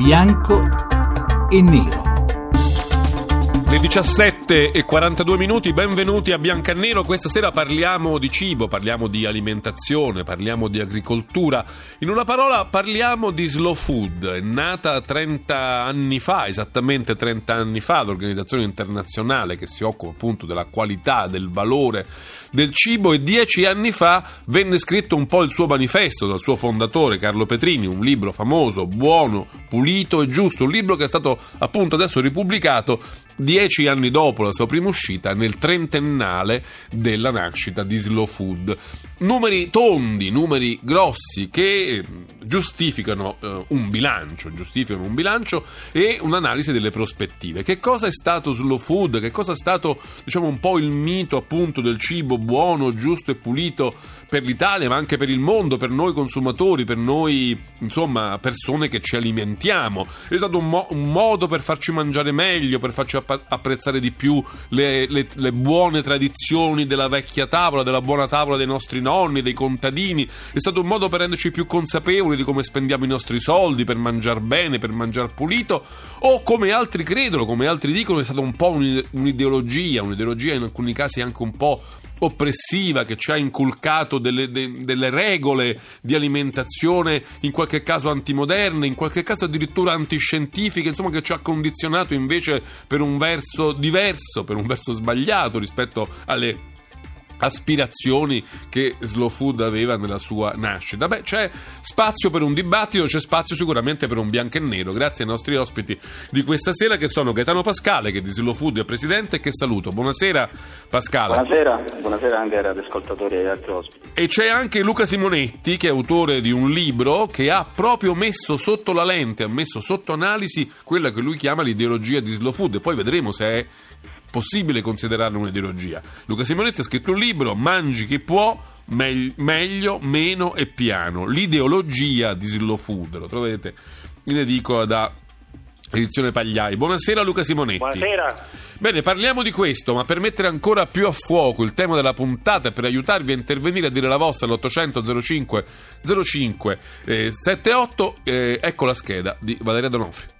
bianco e nero. Le 17 e 42 minuti, benvenuti a Biancanero. Questa sera parliamo di cibo, parliamo di alimentazione, parliamo di agricoltura. In una parola parliamo di slow food. È nata 30 anni fa, esattamente 30 anni fa, l'organizzazione internazionale che si occupa appunto della qualità, del valore del cibo e dieci anni fa venne scritto un po' il suo manifesto dal suo fondatore Carlo Petrini, un libro famoso, buono, pulito e giusto, un libro che è stato appunto adesso ripubblicato dieci anni dopo la sua prima uscita, nel trentennale della nascita di Slow Food. Numeri tondi, numeri grossi che giustificano eh, un bilancio, giustificano un bilancio e un'analisi delle prospettive. Che cosa è stato Slow Food? Che cosa è stato, diciamo, un po' il mito appunto del cibo buono, giusto e pulito per l'Italia, ma anche per il mondo, per noi consumatori, per noi, insomma, persone che ci alimentiamo. È stato un, mo- un modo per farci mangiare meglio, per farci app- apprezzare di più le, le, le buone tradizioni della vecchia tavola, della buona tavola dei nostri nonni, dei contadini. È stato un modo per renderci più consapevoli di come spendiamo i nostri soldi per mangiare bene, per mangiare pulito, o come altri credono, come altri dicono, è stata un po' un'ideologia, un'ideologia in alcuni casi anche un po' oppressiva che ci ha inculcato delle, de, delle, regole di alimentazione, in qualche caso antimoderne, in qualche caso addirittura antiscientifiche, insomma che ci ha condizionato invece per un verso diverso, per un verso sbagliato rispetto alle aspirazioni che Slow Food aveva nella sua nascita. Beh, c'è spazio per un dibattito, c'è spazio sicuramente per un bianco e nero. Grazie ai nostri ospiti di questa sera che sono Gaetano Pascale, che di Slow Food è presidente, e che saluto. Buonasera Pascale. Buonasera, buonasera anche agli ascoltatori e agli altri ospiti. E c'è anche Luca Simonetti, che è autore di un libro che ha proprio messo sotto la lente, ha messo sotto analisi quella che lui chiama l'ideologia di Slow Food. E poi vedremo se è possibile considerarla un'ideologia. Luca Simonetti ha scritto un libro, Mangi chi può, meglio, meno e piano. L'ideologia di Slow Food, lo trovate in edicola da Edizione Pagliai. Buonasera Luca Simonetti. Buonasera. Bene, parliamo di questo, ma per mettere ancora più a fuoco il tema della puntata e per aiutarvi a intervenire a dire la vostra all'800 05 05 eh, 78, eh, ecco la scheda di Valeria Donofri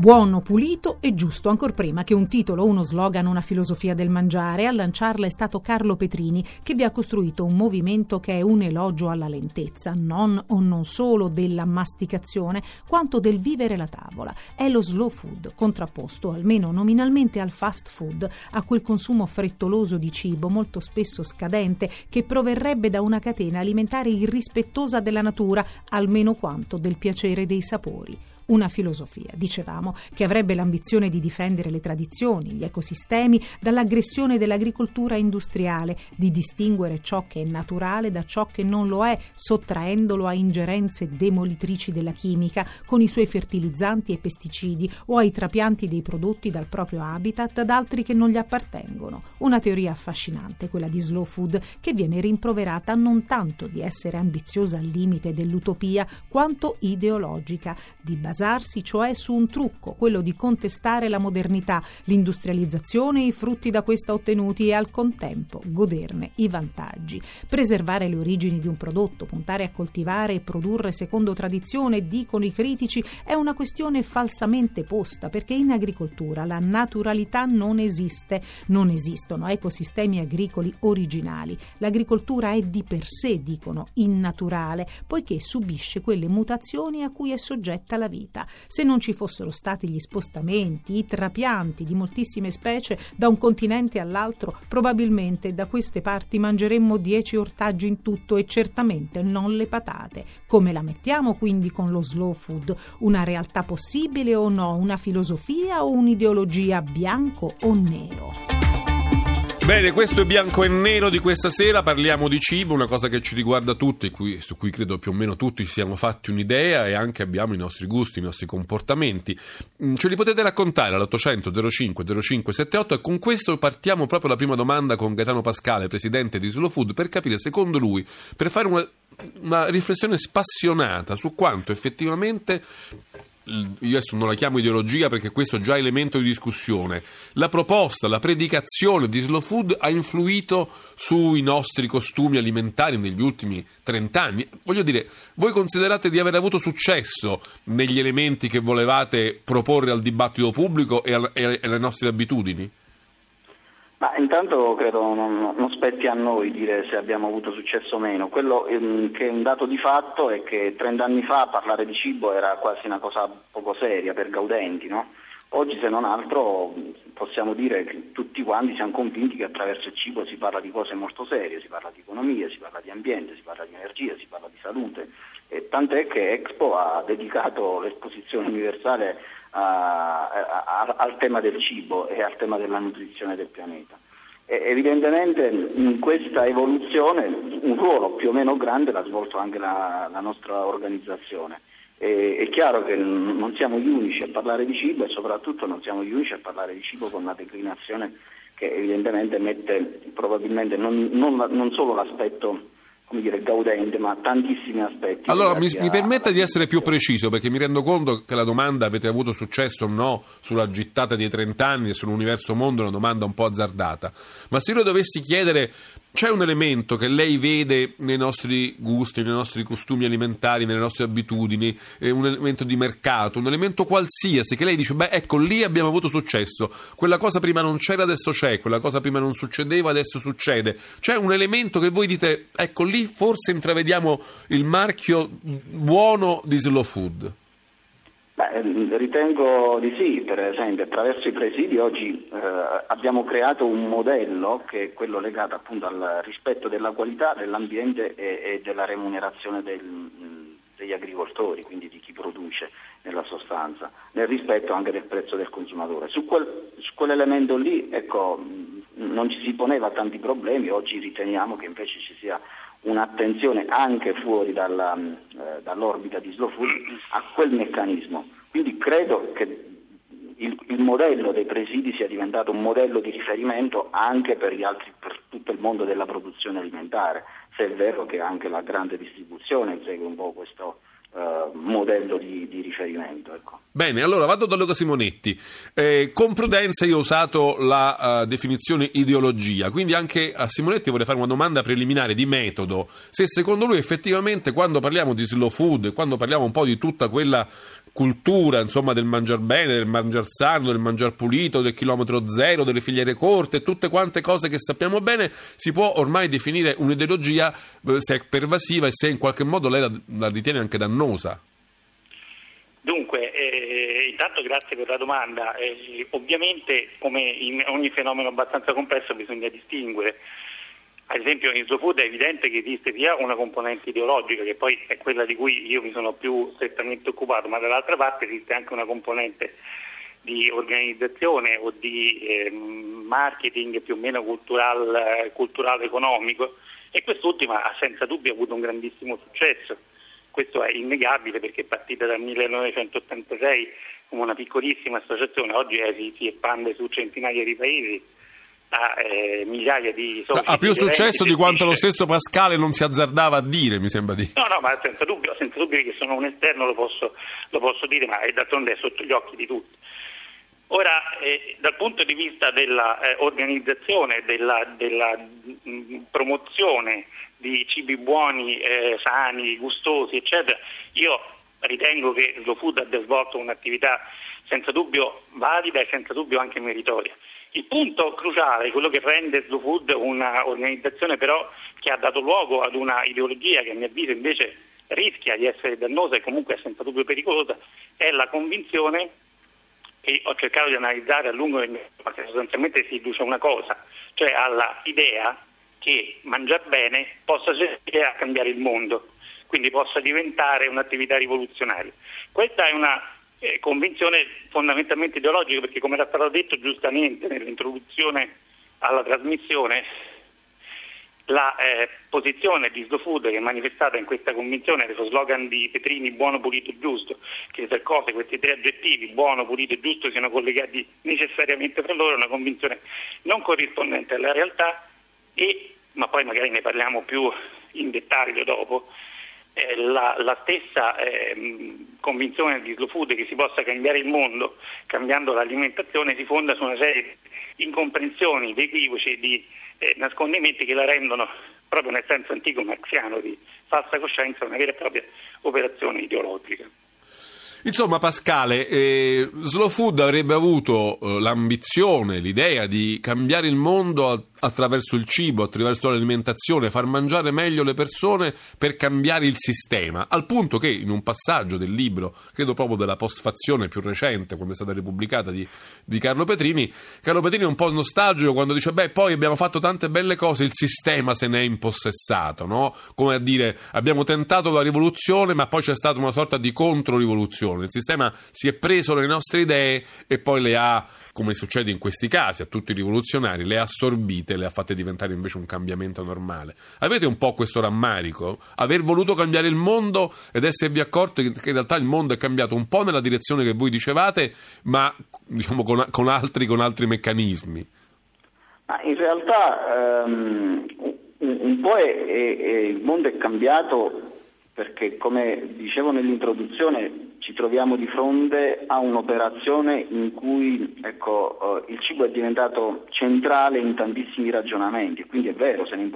buono, pulito e giusto, ancor prima che un titolo, uno slogan, una filosofia del mangiare. A lanciarla è stato Carlo Petrini, che vi ha costruito un movimento che è un elogio alla lentezza, non o non solo della masticazione, quanto del vivere la tavola. È lo slow food, contrapposto almeno nominalmente al fast food, a quel consumo frettoloso di cibo, molto spesso scadente, che proverrebbe da una catena alimentare irrispettosa della natura, almeno quanto del piacere dei sapori. Una filosofia, dicevamo, che avrebbe l'ambizione di difendere le tradizioni, gli ecosistemi dall'aggressione dell'agricoltura industriale, di distinguere ciò che è naturale da ciò che non lo è, sottraendolo a ingerenze demolitrici della chimica con i suoi fertilizzanti e pesticidi o ai trapianti dei prodotti dal proprio habitat ad altri che non gli appartengono. Una teoria affascinante, quella di slow food, che viene rimproverata non tanto di essere ambiziosa al limite dell'utopia quanto ideologica, di basare basarsi cioè su un trucco, quello di contestare la modernità, l'industrializzazione e i frutti da questa ottenuti e al contempo goderne i vantaggi. Preservare le origini di un prodotto, puntare a coltivare e produrre secondo tradizione, dicono i critici, è una questione falsamente posta perché in agricoltura la naturalità non esiste, non esistono ecosistemi agricoli originali. L'agricoltura è di per sé, dicono, innaturale, poiché subisce quelle mutazioni a cui è soggetta la vita vita. Se non ci fossero stati gli spostamenti, i trapianti di moltissime specie da un continente all'altro, probabilmente da queste parti mangeremmo dieci ortaggi in tutto e certamente non le patate. Come la mettiamo quindi con lo slow food? Una realtà possibile o no? Una filosofia o un'ideologia bianco o nero? Bene, questo è bianco e nero di questa sera, parliamo di cibo, una cosa che ci riguarda tutti, su cui credo più o meno tutti ci siamo fatti un'idea e anche abbiamo i nostri gusti, i nostri comportamenti. Mm, ce li potete raccontare all'800 05 05 78 e con questo partiamo proprio la prima domanda con Gaetano Pascale, presidente di Slow Food, per capire secondo lui, per fare una, una riflessione spassionata su quanto effettivamente io adesso non la chiamo ideologia perché questo è già elemento di discussione, la proposta, la predicazione di slow food ha influito sui nostri costumi alimentari negli ultimi 30 anni? Voglio dire, voi considerate di aver avuto successo negli elementi che volevate proporre al dibattito pubblico e alle nostre abitudini? Ma intanto credo non, non, spetti a noi dire se abbiamo avuto successo o meno. Quello ehm, che è un dato di fatto è che 30 anni fa parlare di cibo era quasi una cosa poco seria per gaudenti, no? Oggi se non altro possiamo dire che tutti quanti siamo convinti che attraverso il cibo si parla di cose molto serie, si parla di economia, si parla di ambiente, si parla di energia, si parla di salute. E tant'è che Expo ha dedicato l'esposizione universale a, a, al tema del cibo e al tema della nutrizione del pianeta. E evidentemente in questa evoluzione un ruolo più o meno grande l'ha svolto anche la, la nostra organizzazione. E, è chiaro che non siamo gli unici a parlare di cibo e soprattutto non siamo gli unici a parlare di cibo con una declinazione che evidentemente mette probabilmente non, non, non solo l'aspetto come dire, gaudente, ma tantissimi aspetti. Allora mi, mi, permetta di essere più preciso, perché mi rendo conto che la domanda avete avuto successo o no sulla gittata dei 30 anni e sull'universo mondo è una domanda un po' azzardata. Ma se io dovessi chiedere c'è un elemento che lei vede nei nostri gusti, nei nostri costumi alimentari, nelle nostre abitudini, eh, un elemento di mercato, un elemento qualsiasi che lei dice, beh ecco lì abbiamo avuto successo, quella cosa prima non c'era, adesso c'è, quella cosa prima non succedeva, adesso succede. C'è un elemento che voi dite, ecco lì forse intravediamo il marchio buono di slow food. Beh, ritengo di sì, per esempio attraverso i presidi oggi eh, abbiamo creato un modello che è quello legato appunto al rispetto della qualità dell'ambiente e, e della remunerazione del, degli agricoltori, quindi di chi produce nella sostanza, nel rispetto anche del prezzo del consumatore. Su, quel, su quell'elemento lì ecco, non ci si poneva tanti problemi, oggi riteniamo che invece ci sia un'attenzione anche fuori dalla, eh, dall'orbita di Slow Food a quel meccanismo. Quindi credo che il, il, modello dei presidi sia diventato un modello di riferimento anche per, altri, per, tutto il mondo della produzione alimentare, se è vero che anche la grande distribuzione segue un po' questo, Uh, modello di, di riferimento. Ecco. Bene, allora vado da Luca Simonetti. Eh, con prudenza io ho usato la uh, definizione ideologia, quindi anche a Simonetti vorrei fare una domanda preliminare di metodo. Se secondo lui effettivamente quando parliamo di slow food, quando parliamo un po' di tutta quella cultura insomma, del mangiar bene, del mangiar sano, del mangiar pulito, del chilometro zero, delle filiere corte, tutte quante cose che sappiamo bene, si può ormai definire un'ideologia eh, se è pervasiva e se in qualche modo lei la, la ritiene anche dannosa. Dunque, eh, intanto grazie per la domanda. Eh, ovviamente, come in ogni fenomeno abbastanza complesso, bisogna distinguere ad esempio in slow food è evidente che esiste sia una componente ideologica, che poi è quella di cui io mi sono più strettamente occupato, ma dall'altra parte esiste anche una componente di organizzazione o di eh, marketing più o meno cultural, culturale economico e quest'ultima ha senza dubbio avuto un grandissimo successo. Questo è innegabile perché è partita dal 1986 come una piccolissima associazione, oggi si espande su centinaia di paesi a eh, migliaia di soci. Ha più successo di quanto lo stesso Pascale non si azzardava a dire, mi sembra di. No, no, ma senza dubbio, senza dubbio che sono un esterno lo posso, lo posso dire, ma è d'altronde sotto gli occhi di tutti. Ora, eh, dal punto di vista dell'organizzazione, eh, della, della mh, promozione di cibi buoni, eh, sani, gustosi, eccetera, io ritengo che Slow Food abbia svolto un'attività senza dubbio valida e senza dubbio anche meritoria. Il punto cruciale, quello che rende Slow Food un'organizzazione però che ha dato luogo ad una ideologia che a mio avviso invece rischia di essere dannosa e comunque è senza dubbio pericolosa, è la convinzione che ho cercato di analizzare a lungo, ma che sostanzialmente si riduce a una cosa, cioè all'idea che mangiare bene possa servire a cambiare il mondo, quindi possa diventare un'attività rivoluzionaria. Questa è una eh, convinzione fondamentalmente ideologica, perché come era stato detto giustamente nell'introduzione alla trasmissione, la eh, posizione di Slow Food che è manifestata in questa convinzione, lo slogan di Petrini buono, pulito, giusto, che per cose questi tre aggettivi, buono, pulito e giusto, siano collegati necessariamente tra loro, è una convinzione non corrispondente alla realtà e, ma poi magari ne parliamo più in dettaglio dopo, eh, la, la, stessa eh, convinzione di Slow Food che si possa cambiare il mondo cambiando l'alimentazione si fonda su una serie di incomprensioni, di equivoci, di eh, nascondimenti che la rendono proprio nel senso antico marxiano di falsa coscienza una vera e propria operazione ideologica. Insomma, Pascale, eh, Slow Food avrebbe avuto eh, l'ambizione, l'idea di cambiare il mondo attraverso il cibo, attraverso l'alimentazione, far mangiare meglio le persone per cambiare il sistema, al punto che in un passaggio del libro, credo proprio della postfazione più recente, quando è stata ripubblicata di, di Carlo Petrini, Carlo Petrini è un po' nostalgico quando dice, beh, poi abbiamo fatto tante belle cose, il sistema se ne è impossessato, no? Come a dire, abbiamo tentato la rivoluzione, ma poi c'è stata una sorta di controrivoluzione, il sistema si è preso le nostre idee e poi le ha come succede in questi casi a tutti i rivoluzionari, le ha assorbite le ha fatte diventare invece un cambiamento normale. Avete un po' questo rammarico? Aver voluto cambiare il mondo ed esservi accorti che in realtà il mondo è cambiato un po' nella direzione che voi dicevate, ma diciamo con, con, altri, con altri, meccanismi? Ma in realtà um, un, un, po' è, è, è, il mondo è cambiato perché, come dicevo nell'introduzione, ci troviamo di fronte a un'operazione in cui ecco, eh, il cibo è diventato centrale in tantissimi ragionamenti, quindi è vero, se ne,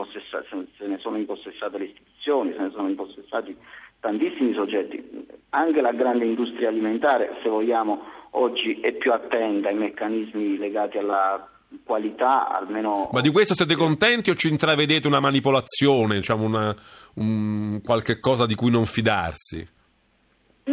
se ne, sono impossessate le istituzioni, se ne sono impossessati tantissimi soggetti, anche la grande industria alimentare, se vogliamo, oggi è più attenta ai meccanismi legati alla qualità almeno... Ma di questo siete contenti o ci intravedete una manipolazione, diciamo una, un, qualche cosa di cui non fidarsi?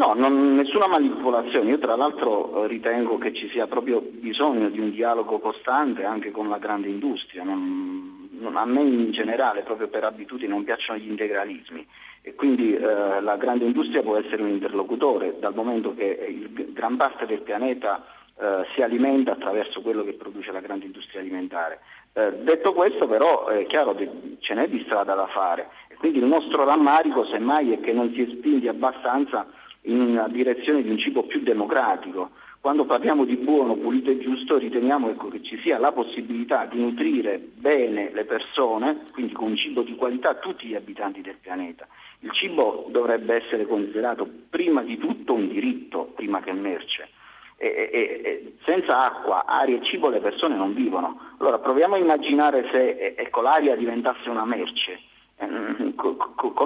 No, non, nessuna manipolazione. Io tra l'altro eh, ritengo che ci sia proprio bisogno di un dialogo costante anche con la grande industria. Non, non, a me in generale, proprio per abitudine, non piacciono gli integralismi e quindi eh, la grande industria può essere un interlocutore dal momento che il, gran parte del pianeta eh, si alimenta attraverso quello che produce la grande industria alimentare. Eh, detto questo però è chiaro che ce n'è di strada da fare e quindi il nostro rammarico semmai è che non si è spinti abbastanza in una direzione di un cibo più democratico. Quando parliamo di buono, pulito e giusto riteniamo ecco, che ci sia la possibilità di nutrire bene le persone, quindi con un cibo di qualità tutti gli abitanti del pianeta. Il cibo dovrebbe essere considerato prima di tutto un diritto, prima che merce. E, e, e, senza acqua, aria e cibo le persone non vivono. Allora proviamo a immaginare se ecco, l'aria diventasse una merce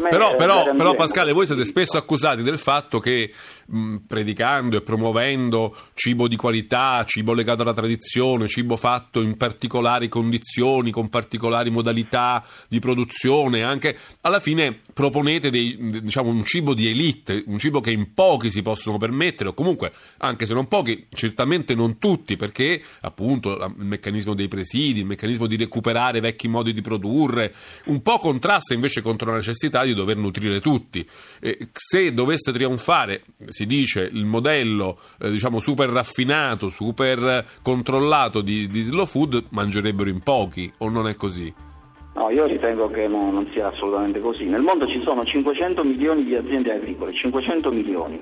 però, però, però, Pascale, voi siete spesso accusati del fatto che mh, predicando e promuovendo cibo di qualità, cibo legato alla tradizione, cibo fatto in particolari condizioni, con particolari modalità di produzione, anche alla fine proponete dei, diciamo, un cibo di elite, un cibo che in pochi si possono permettere, o comunque, anche se non pochi, certamente non tutti, perché appunto il meccanismo dei presidi, il meccanismo di recuperare vecchi modi di produrre, un po' contrasta contrasta invece contro la necessità di dover nutrire tutti. Eh, se dovesse trionfare, si dice, il modello eh, diciamo super raffinato, super controllato di, di slow food, mangerebbero in pochi, o non è così? No, io ritengo che no, non sia assolutamente così. Nel mondo ci sono 500 milioni di aziende agricole, 500 milioni,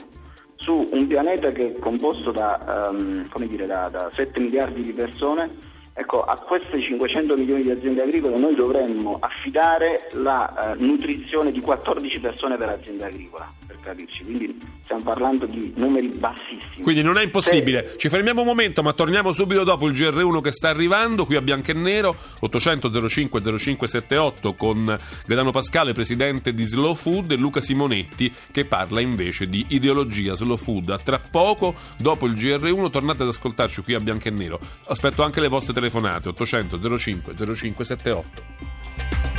su un pianeta che è composto da, um, dire, da, da 7 miliardi di persone Ecco, a queste 500 milioni di aziende agricole noi dovremmo affidare la eh, nutrizione di 14 persone per azienda agricola, per capirci, quindi stiamo parlando di numeri bassissimi. Quindi non è impossibile. Se... Ci fermiamo un momento, ma torniamo subito dopo il GR1 che sta arrivando, qui a Bianco e Nero, 800 05 0578 con Gaetano Pascale, presidente di Slow Food, e Luca Simonetti che parla invece di ideologia Slow Food. A tra poco, dopo il GR1, tornate ad ascoltarci qui a Bianco e Nero. Aspetto anche le vostre telefonate 800 05 0578.